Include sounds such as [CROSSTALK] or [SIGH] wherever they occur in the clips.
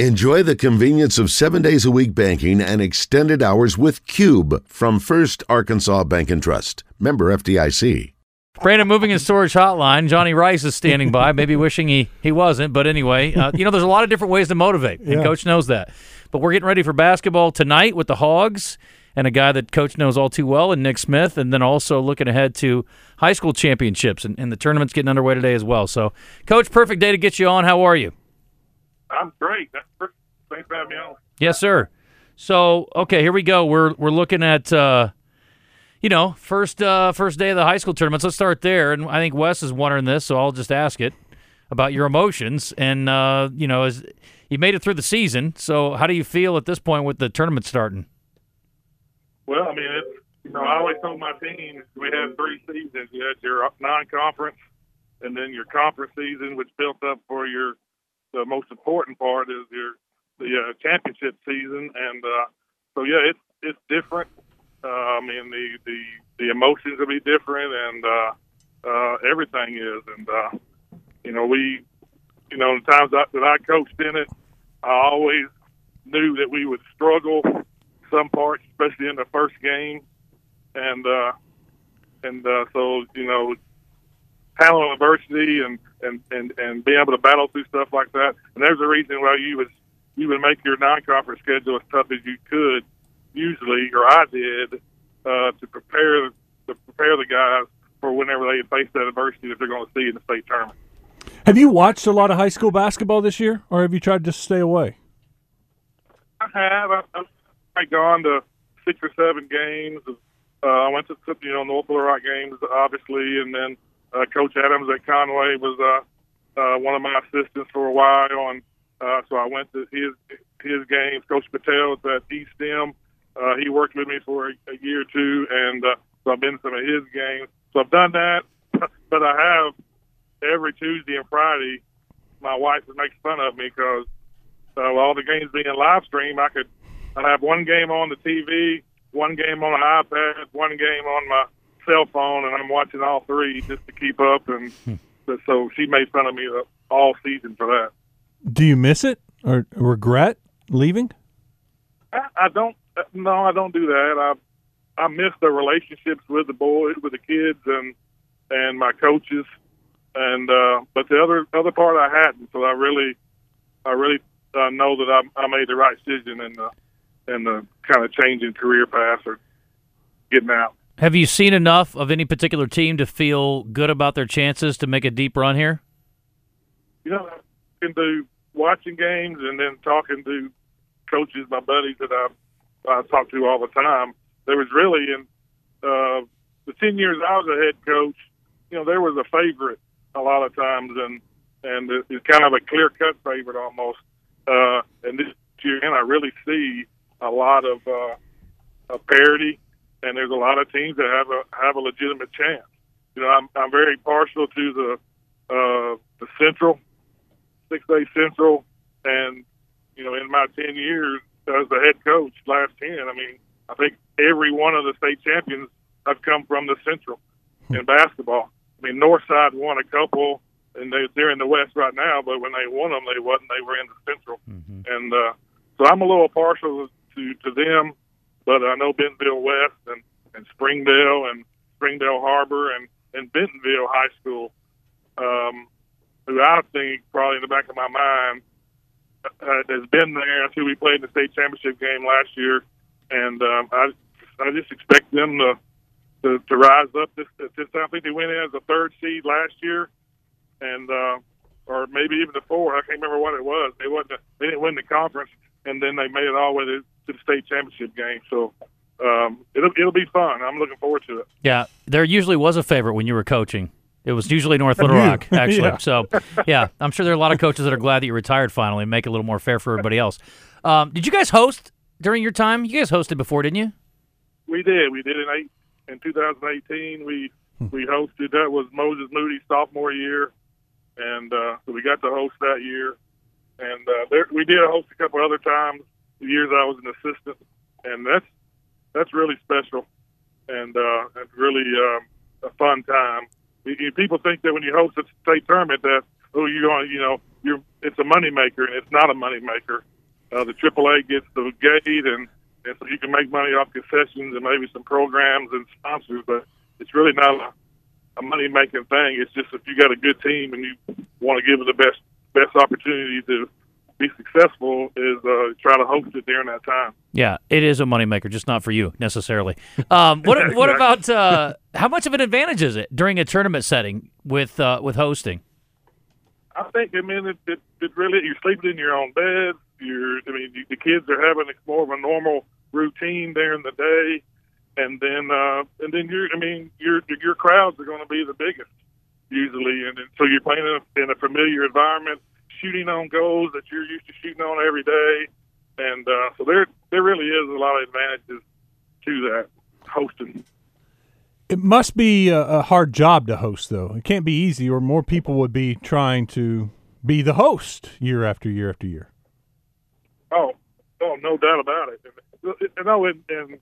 Enjoy the convenience of seven days a week banking and extended hours with Cube from First Arkansas Bank and Trust. Member FDIC. Brandon, moving and storage hotline. Johnny Rice is standing by, [LAUGHS] maybe wishing he, he wasn't. But anyway, uh, you know, there's a lot of different ways to motivate, and Yeah. Coach knows that. But we're getting ready for basketball tonight with the Hogs and a guy that Coach knows all too well, and Nick Smith, and then also looking ahead to high school championships, and, and the tournament's getting underway today as well. So, Coach, perfect day to get you on. How are you? I'm great. That's perfect. Thanks for having me on. Yes, sir. So, okay, here we go. We're we're looking at uh, you know first uh, first day of the high school tournaments. Let's start there. And I think Wes is wondering this, so I'll just ask it about your emotions. And uh, you know, as you made it through the season, so how do you feel at this point with the tournament starting? Well, I mean, it's, you know, I always told my team we had three seasons. You had your non-conference, and then your conference season, which built up for your the most important part is your the uh, championship season. And uh, so, yeah, it's it's different. Uh, I mean, the the the emotions will be different, and uh, uh, everything is. And uh, you know, we, you know, the times that, that I coached in it, I always knew that we would struggle some parts, especially in the first game, and uh, and uh, so you know, handling adversity and, and and and being able to battle through stuff like that. And there's a reason why you would you would make your non-conference schedule as tough as you could, usually, or I did, uh, to prepare to prepare the guys for whenever they face that adversity that they're going to see in the state tournament. Have you watched a lot of high school basketball this year, or have you tried to stay away? I have. I- I've I've gone to six or seven games. Uh, I went to you know North Little Rock games, obviously, and then uh, Coach Adams at Conway was uh, uh, one of my assistants for a while, and uh, so I went to his his games. Coach Patel at eStem, uh, he worked with me for a, a year or two, and uh, so I've been to some of his games. So I've done that, [LAUGHS] but I have every Tuesday and Friday. My wife makes fun of me because uh, all the games being live stream, I could I have one game on the TV, one game on an iPad, one game on my cell phone, and I'm watching all three just to keep up. And so she made fun of me uh, all season for that. Do you miss it or regret leaving? I, I don't. uh, No, I don't do that. I I miss the relationships with the boys, with the kids, and and my coaches. And uh, but the other other part I hadn't. So I really, I really uh, know that I, I made the right decision and the in the kind of changing career path or getting out. Have you seen enough of any particular team to feel good about their chances to make a deep run here? you know, talking to watching games and then talking to coaches, my buddies that I I talk to all the time. There was really in uh, the ten years I was a head coach, you know, there was a favorite a lot of times, and and it's kind of a clear cut favorite almost. Uh, and this year, and I really see a lot of uh, of parity, and there's a lot of teams that have a have a legitimate chance. You know, I'm I'm very partial to the uh, the Central six A Central, and you know, in my ten years as the head coach, last ten, I mean, I think every one of the state champions have come from the Central in basketball. I mean, Northside won a couple, and they, they're in the West right now. But when they won them, they wasn't. They were in the Central, and uh, so I'm a little partial to to them. But I know Bentonville West and and Springdale and Springdale Har-Ber and and Bentonville High School. Um, who I think probably in the back of my mind uh, has been there. That's who we played in the state championship game last year, and um, I I just expect them to to, to rise up this this time. I think they went in as a third seed last year, and uh, or maybe even the four. I can't remember what it was. They wasn't they didn't win the conference, and then they made it all the way to, to the state championship game. So. Um, it'll it'll be fun. I'm looking forward to it. Yeah, there usually was a favorite when you were coaching. It was usually North Little [LAUGHS] Rock, [LAUGHS] actually. Yeah. So, yeah, I'm sure there are a lot of coaches that are glad that you retired finally and make it a little more fair for everybody else. Um, did you guys host during your time? You guys hosted before, didn't you? We did. We did in eight in 2018. We we hosted. That was Moses Moody's sophomore year, and uh, so we got to host that year. And uh, there, we did host a couple other times. Years I was an assistant, and that's that's really special, and uh, and really um, a fun time. You- you- People think that when you host a state tournament that oh you're going you know you're it's a moneymaker, and it's not a moneymaker. Uh, the AAA gets the gate, and, and so you can make money off concessions and maybe some programs and sponsors, but it's really not a, a money making thing. It's just if you got a good team and you want to give it the best best opportunity to be successful is uh, try to host it during that time. Yeah, it is a moneymaker, just not for you necessarily. Um, what [LAUGHS] what about uh, how much of an advantage is it during a tournament setting with uh, with hosting? I think I mean it, it, it really you're sleeping in your own bed. You're I mean you, the kids are having more of a normal routine during the day, and then uh, and then you're I mean your your crowds are going to be the biggest usually, and, and so you're playing in a, in a familiar environment shooting on goals that you're used to shooting on every day, and uh, so there there really is a lot of advantages to that hosting. It must be a, a hard job to host, though. It can't be easy, or more people would be trying to be the host year after year after year. Oh, oh, no doubt about it. You know, in in,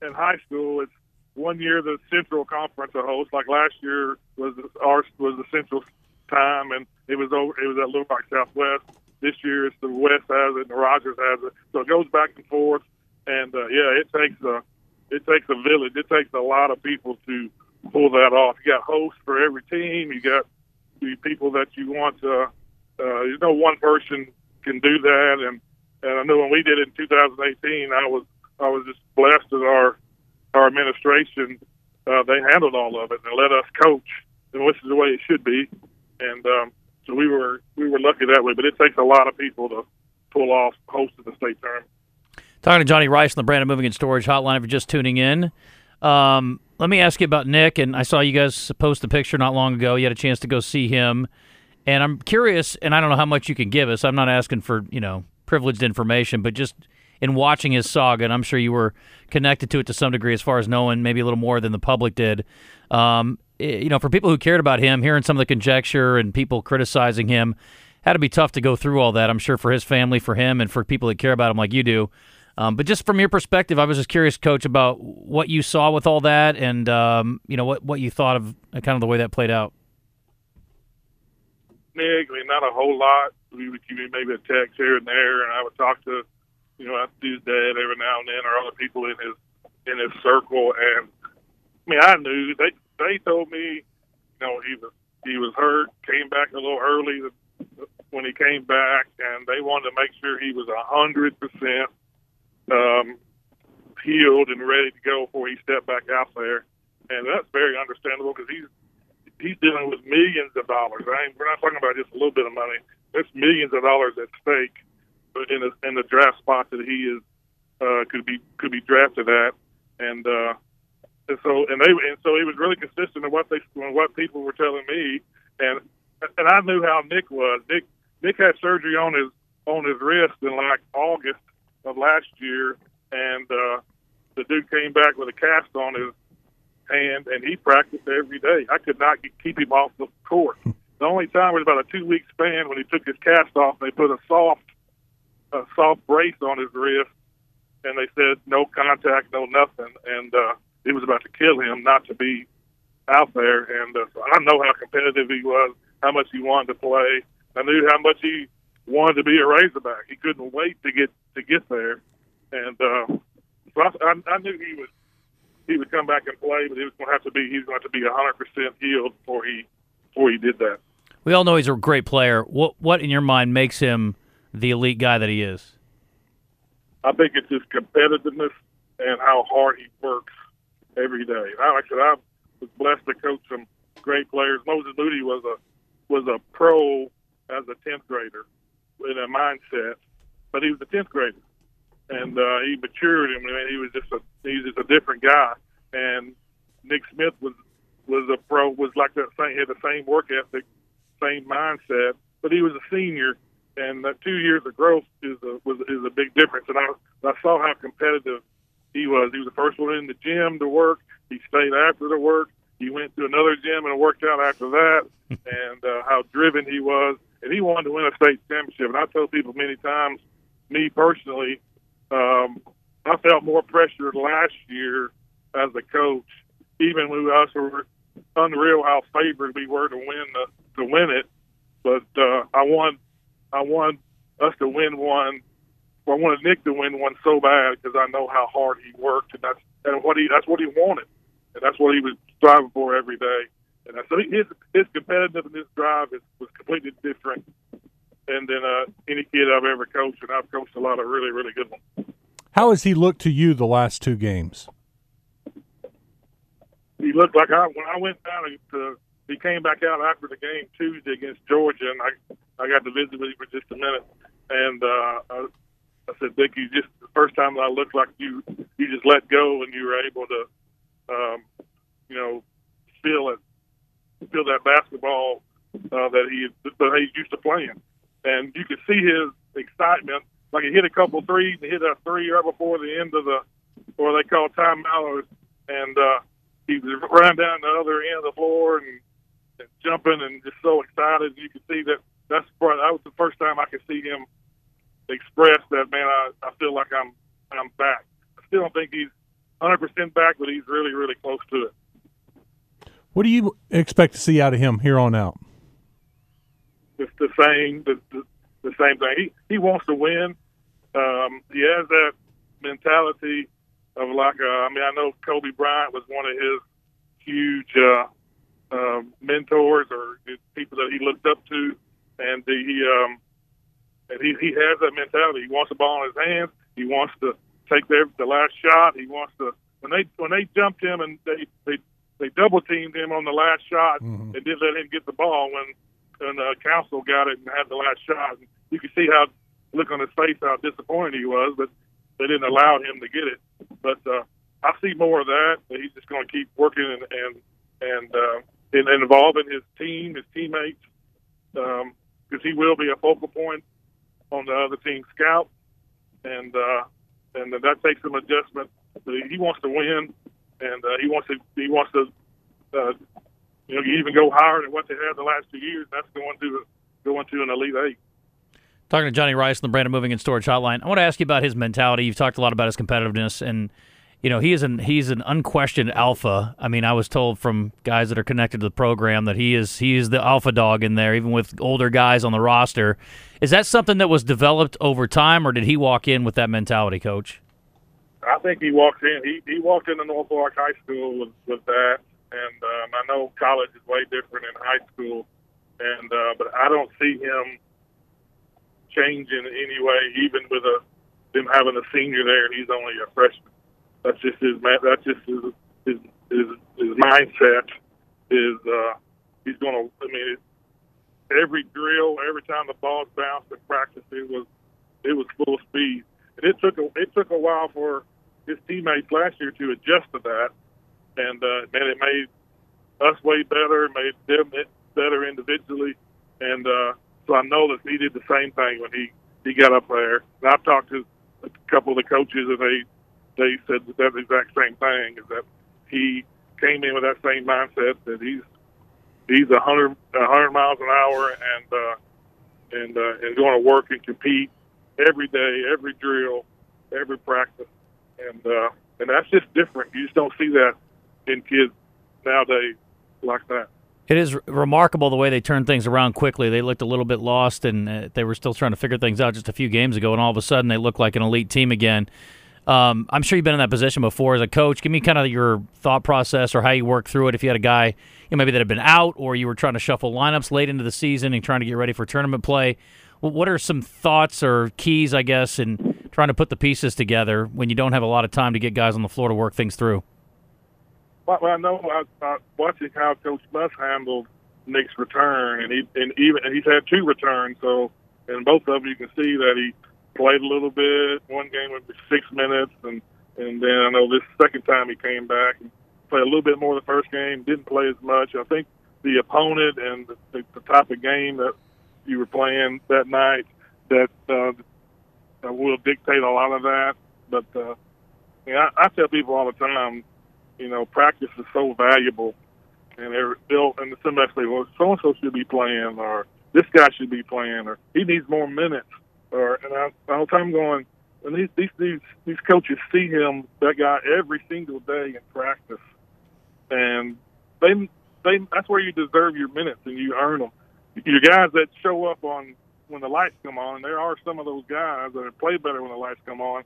in high school, it's one year the Central Conference a host. Like last year was ours was the Central time, and it was over. It was at Little Rock Southwest. This year, it's the West has it, and the Rogers has it. So it goes back and forth. And uh, yeah, it takes a it takes a village. It takes a lot of people to pull that off. You got hosts for every team. You got the people that you want to. Uh, you know, one person can do that, and and I know when we did it in 2018, I was I was just blessed that our our administration uh, they handled all of it and let us coach, and which is the way it should be and um, so we were we were lucky that way. But it takes a lot of people to pull off hosting the state tournament. Talking to Johnny Rice on the Brandon Moving and Storage Hotline. If you're just tuning in, um, let me ask you about Nick. And I saw you guys post a picture not long ago. You had a chance to go see him, and I'm curious. And I don't know how much you can give us. I'm not asking for you know privileged information, but just in watching his saga, and I'm sure you were connected to it to some degree as far as knowing maybe a little more than the public did. Um, you know, for people who cared about him, hearing some of the conjecture and people criticizing him, had to be tough to go through all that. I'm sure for his family, for him, and for people that care about him like you do. Um, but just from your perspective, I was just curious, Coach, about what you saw with all that, and um, you know what what you thought of uh, kind of the way that played out. Mean, not a whole lot. We would give me maybe a text here and there, and I would talk to, you know, his dad every now and then, or other people in his in his circle. And I mean, I knew they they told me, you know, he was he was hurt, came back a little early when he came back, and they wanted to make sure he was a hundred percent um, healed and ready to go before he stepped back out there. And that's very understandable because he's he's dealing with millions of dollars. I mean, we're not talking about just a little bit of money. There's millions of dollars at stake in the in the draft spot that he is uh, could be could be drafted at, and uh, so and they and so he was really consistent in what they in what people were telling me, and and I knew how Nick was. Nick Nick had surgery on his on his wrist in like August of last year, and uh, the dude came back with a cast on his hand, and he practiced every day. I could not keep him off the court. The only time was about a two week span when he took his cast off. They put a soft a soft brace on his wrist, and they said no contact, no nothing, and uh, it was about to kill him not to be out there. And uh, so I know how competitive he was, how much he wanted to play. I knew how much he wanted to be a Razorback. He couldn't wait to get to get there, and uh, so I, I, I knew he would he would come back and play, but he was going to have to be he's going to, to be a hundred percent healed before he before he did that. We all know he's a great player. What what in your mind makes him the elite guy that he is? I think it's his competitiveness and how hard he works every day. I, like I said, I was blessed to coach some great players. Moses Moody was a was a pro as a tenth grader in a mindset, but he was a tenth grader, and uh, he matured. I mean, he was just a he's just a different guy. And Nick Smith was was a pro, was like that same had the same work ethic, same mindset, but he was a senior, and that two years of growth is a was is a big difference. And I I saw how competitive he was he was the first one in the gym to work. He stayed after the work. He went to another gym and worked out after that, [LAUGHS] and uh, how driven he was. And he wanted to win a state championship. And I told people many times, me personally, um, I felt more pressure last year as a coach, even when us were unreal how favored we were to win the to win it. but uh, I want I want us to win one. I wanted Nick to win one so bad because I know how hard he worked, and that's and what he that's what he wanted, and that's what he was striving for every day. And so his his competitiveness and his drive is, was completely different than than uh, any kid I've ever coached, and I've coached a lot of really really good ones. How has he looked to you the last two games? He looked like I when I went down to he came back out after the game Tuesday against Georgia, and I I got to visit with him for just a minute, and uh, I, said, Nick, you just the first time I looked like you you just let go and you were able to, um, you know, feel it, feel that basketball uh, that he that he's used to playing, and you could see his excitement. Like he hit a couple threes, and hit a three right before the end of the, or they call timeout, and uh, he was running down the other end of the floor and, and jumping and just so excited. You could see that that's part, that was the first time I could see him express that man. I, I feel like I'm I'm back. I still don't think he's 100 percent back, but he's really really close to it. What do you expect to see out of him here on out? It's the same the, the, the same thing. He he wants to win. Um, he has that mentality of like uh, I mean I know Kobe Bryant was one of his huge uh, uh, mentors or people that he looked up to, and he um, and he he has that mentality. He wants the ball in his hands. He wants to take their the last shot. He wants to when they when they jumped him and they they they double teamed him on the last shot mm-hmm. and didn't let him get the ball when when uh, Council got it and had the last shot. And you can see how look on his face how disappointed he was, but they didn't allow him to get it. But uh, I see more of that. That he's just going to keep working and and and, uh, and, and involving his team, his teammates, because um, he will be a focal point on the other team's scout, and uh, and that takes some adjustment. He wants to win, and uh, he wants to he wants to uh, you know even go higher than what they had the last two years. That's going to going to an elite eight. Talking to Johnny Rice on the Brandon Moving and Storage Hotline. I want to ask you about his mentality. You've talked a lot about his competitiveness, and you know he is an he's an unquestioned alpha. I mean, I was told from guys that are connected to the program that he is he is the alpha dog in there, even with older guys on the roster. Is that something that was developed over time, or did he walk in with that mentality, Coach? I think he walked in. He he walked into Norfolk High School with, with that, and um, I know college is way different in high school, and uh, but I don't see him change in any way, even with a them having a senior there and he's only a freshman. That's just his that's just his his his, his mindset is uh, he's going to. I mean, every drill, every time the ball's bounced in practice, it was it was full speed, and it took a it took a while for his teammates last year to adjust to that, and uh, man, it made us way better, made them better individually, and uh, so I know that he did the same thing when he he got up there. And I've talked to a couple of the coaches, and they they said that, exact same thing is that he came in with that same mindset that he's he's a hundred a hundred miles an hour and uh, and uh, and going to work and compete every day, every drill, every practice, and uh, and that's just different. You just don't see that in kids nowadays like that. It is remarkable the way they turn things around quickly. They looked a little bit lost, and uh, they were still trying to figure things out just a few games ago, and all of a sudden they look like an elite team again. Um, I'm sure you've been in that position before as a coach. Give me kind of your thought process or how you work through it. If you had a guy, you know, maybe that had been out, or you were trying to shuffle lineups late into the season and trying to get ready for tournament play. what are some thoughts or keys, I guess, in trying to put the pieces together when you don't have a lot of time to get guys on the floor to work things through? Well, I know I, I watching how Coach Muss handled Nick's return, and he and even and he's had two returns. So, in both of them, you can see that he played a little bit. One game was six minutes, and and then I know this second time he came back and played a little bit more the first game. Didn't play as much. I think the opponent and the, the, the type of game that you were playing that night that uh, will dictate a lot of that. But uh, you know, I, I tell people all the time you know, practice is so valuable. And they're still, and somebody say, well, so and so should be playing, or this guy should be playing, or he needs more minutes, or and I, the whole time going, and these these these these coaches see him that guy every single day in practice, and they they that's where you deserve your minutes and you earn them. your guys that show up on when the lights come on. There are some of those guys that play better when the lights come on,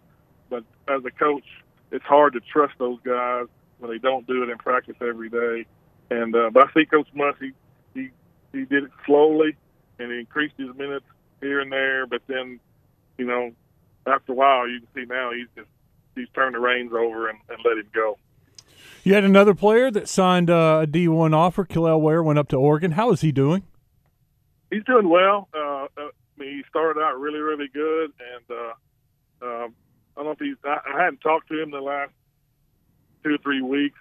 but as a coach, it's hard to trust those guys when they don't do it in practice every day. And uh, but I see Coach Mussey, he he did it slowly, and he increased his minutes here and there. But then, you know, after a while, you can see now he's just he's turned the reins over and, and let him go. You had another player that signed uh, a D1 offer. Kel'el Ware went up to Oregon. How is he doing? He's doing well. Uh, uh, I mean, he started out really, really good, and uh, uh, I don't know if he's. I, I hadn't talked to him the last two or three weeks,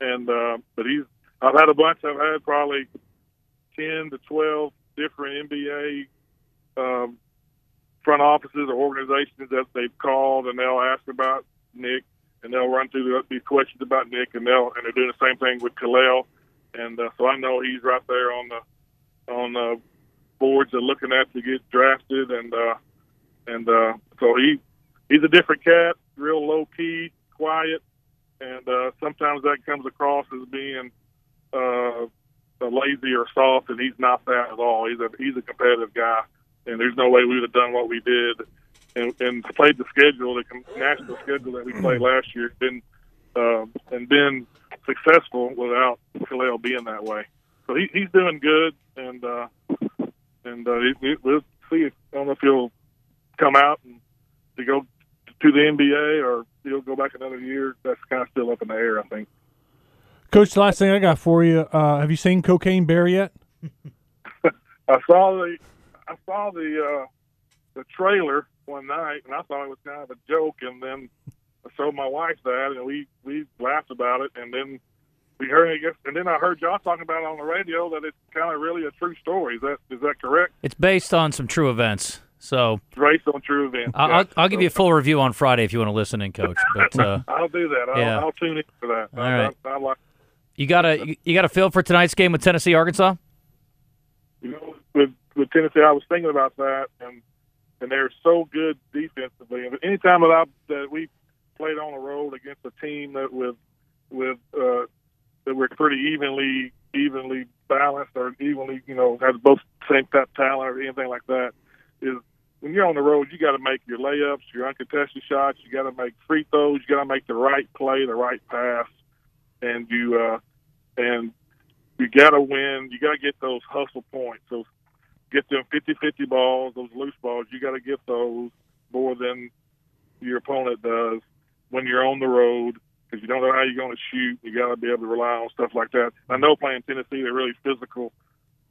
and uh, but he's. I've had a bunch. I've had probably ten to twelve different NBA um, front offices or organizations that they've called, and they'll ask about Nick, and they'll run through the, these questions about Nick, and they'll and they're doing the same thing with Kel'el, and uh, so I know he's right there on the on the boards they're looking at to get drafted, and uh, and uh, so he he's a different cat, real low key, quiet, and uh, sometimes that comes across as being uh, lazy or soft, and he's not that at all. He's a he's a competitive guy, and there's no way we would have done what we did and, and played the schedule, the national schedule that we played last year, been uh, and been successful without Kel'el being that way. So he, he's doing good, and uh, and uh, we'll see. If, I don't know if he'll come out and to go to the NBA or he'll go back another year. That's kind of still up in the air, I think. Coach, the last thing I got for you: uh, Have you seen Cocaine Bear yet? [LAUGHS] I saw the I saw the uh, the trailer one night, and I thought it was kind of a joke, and then I showed my wife that, and we we laughed about it, and then we heard it, guess, and then I heard y'all talking about it on the radio that it's kind of really a true story. Is that is that correct? It's based on some true events. So based on true events. I'll, yeah. I'll, give you a full review on Friday if you want to listen in, Coach. But [LAUGHS] uh, I'll do that. I'll, Yeah. I'll tune in for that. All I, right. I, I like you got a you- you got a feel for tonight's game with Tennessee Arkansas? You know with with Tennessee. I was thinking about that, and and they're so good defensively. And anytime that I that we played on the road against a team that with with uh, that were pretty evenly evenly balanced or evenly you know has both same type talent or anything like that is when you're on the road you got to make your layups, your uncontested shots, you got to make free throws, you got to make the right play, the right pass, and you uh, and you got to win. You got to get those hustle points. Those get them 50-50 balls, those loose balls. You got to get those more than your opponent does when you're on the road because you don't know how you're going to shoot. You got to be able to rely on stuff like that. I know playing Tennessee, they're really physical,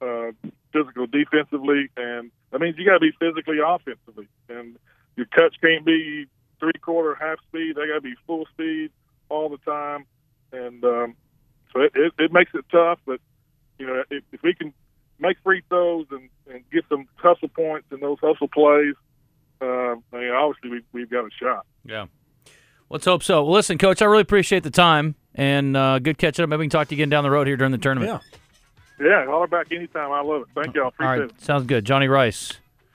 uh, physical defensively, and that means you got to be physically offensively. And your touch can't be three quarter, half speed. They got to be full speed all the time, and um, so it, it, it makes it tough. But you know, if, if we can make free throws and, and get some hustle points in those hustle plays, uh, I mean, obviously we, we've got a shot. Yeah. Let's hope so. Well, listen, Coach, I really appreciate the time and uh, good catching up. Maybe we can talk to you again down the road here during the tournament. Yeah. Yeah, holler back anytime. I love it. Thank y'all. All Appreciate right, it. sounds good. Johnny Rice,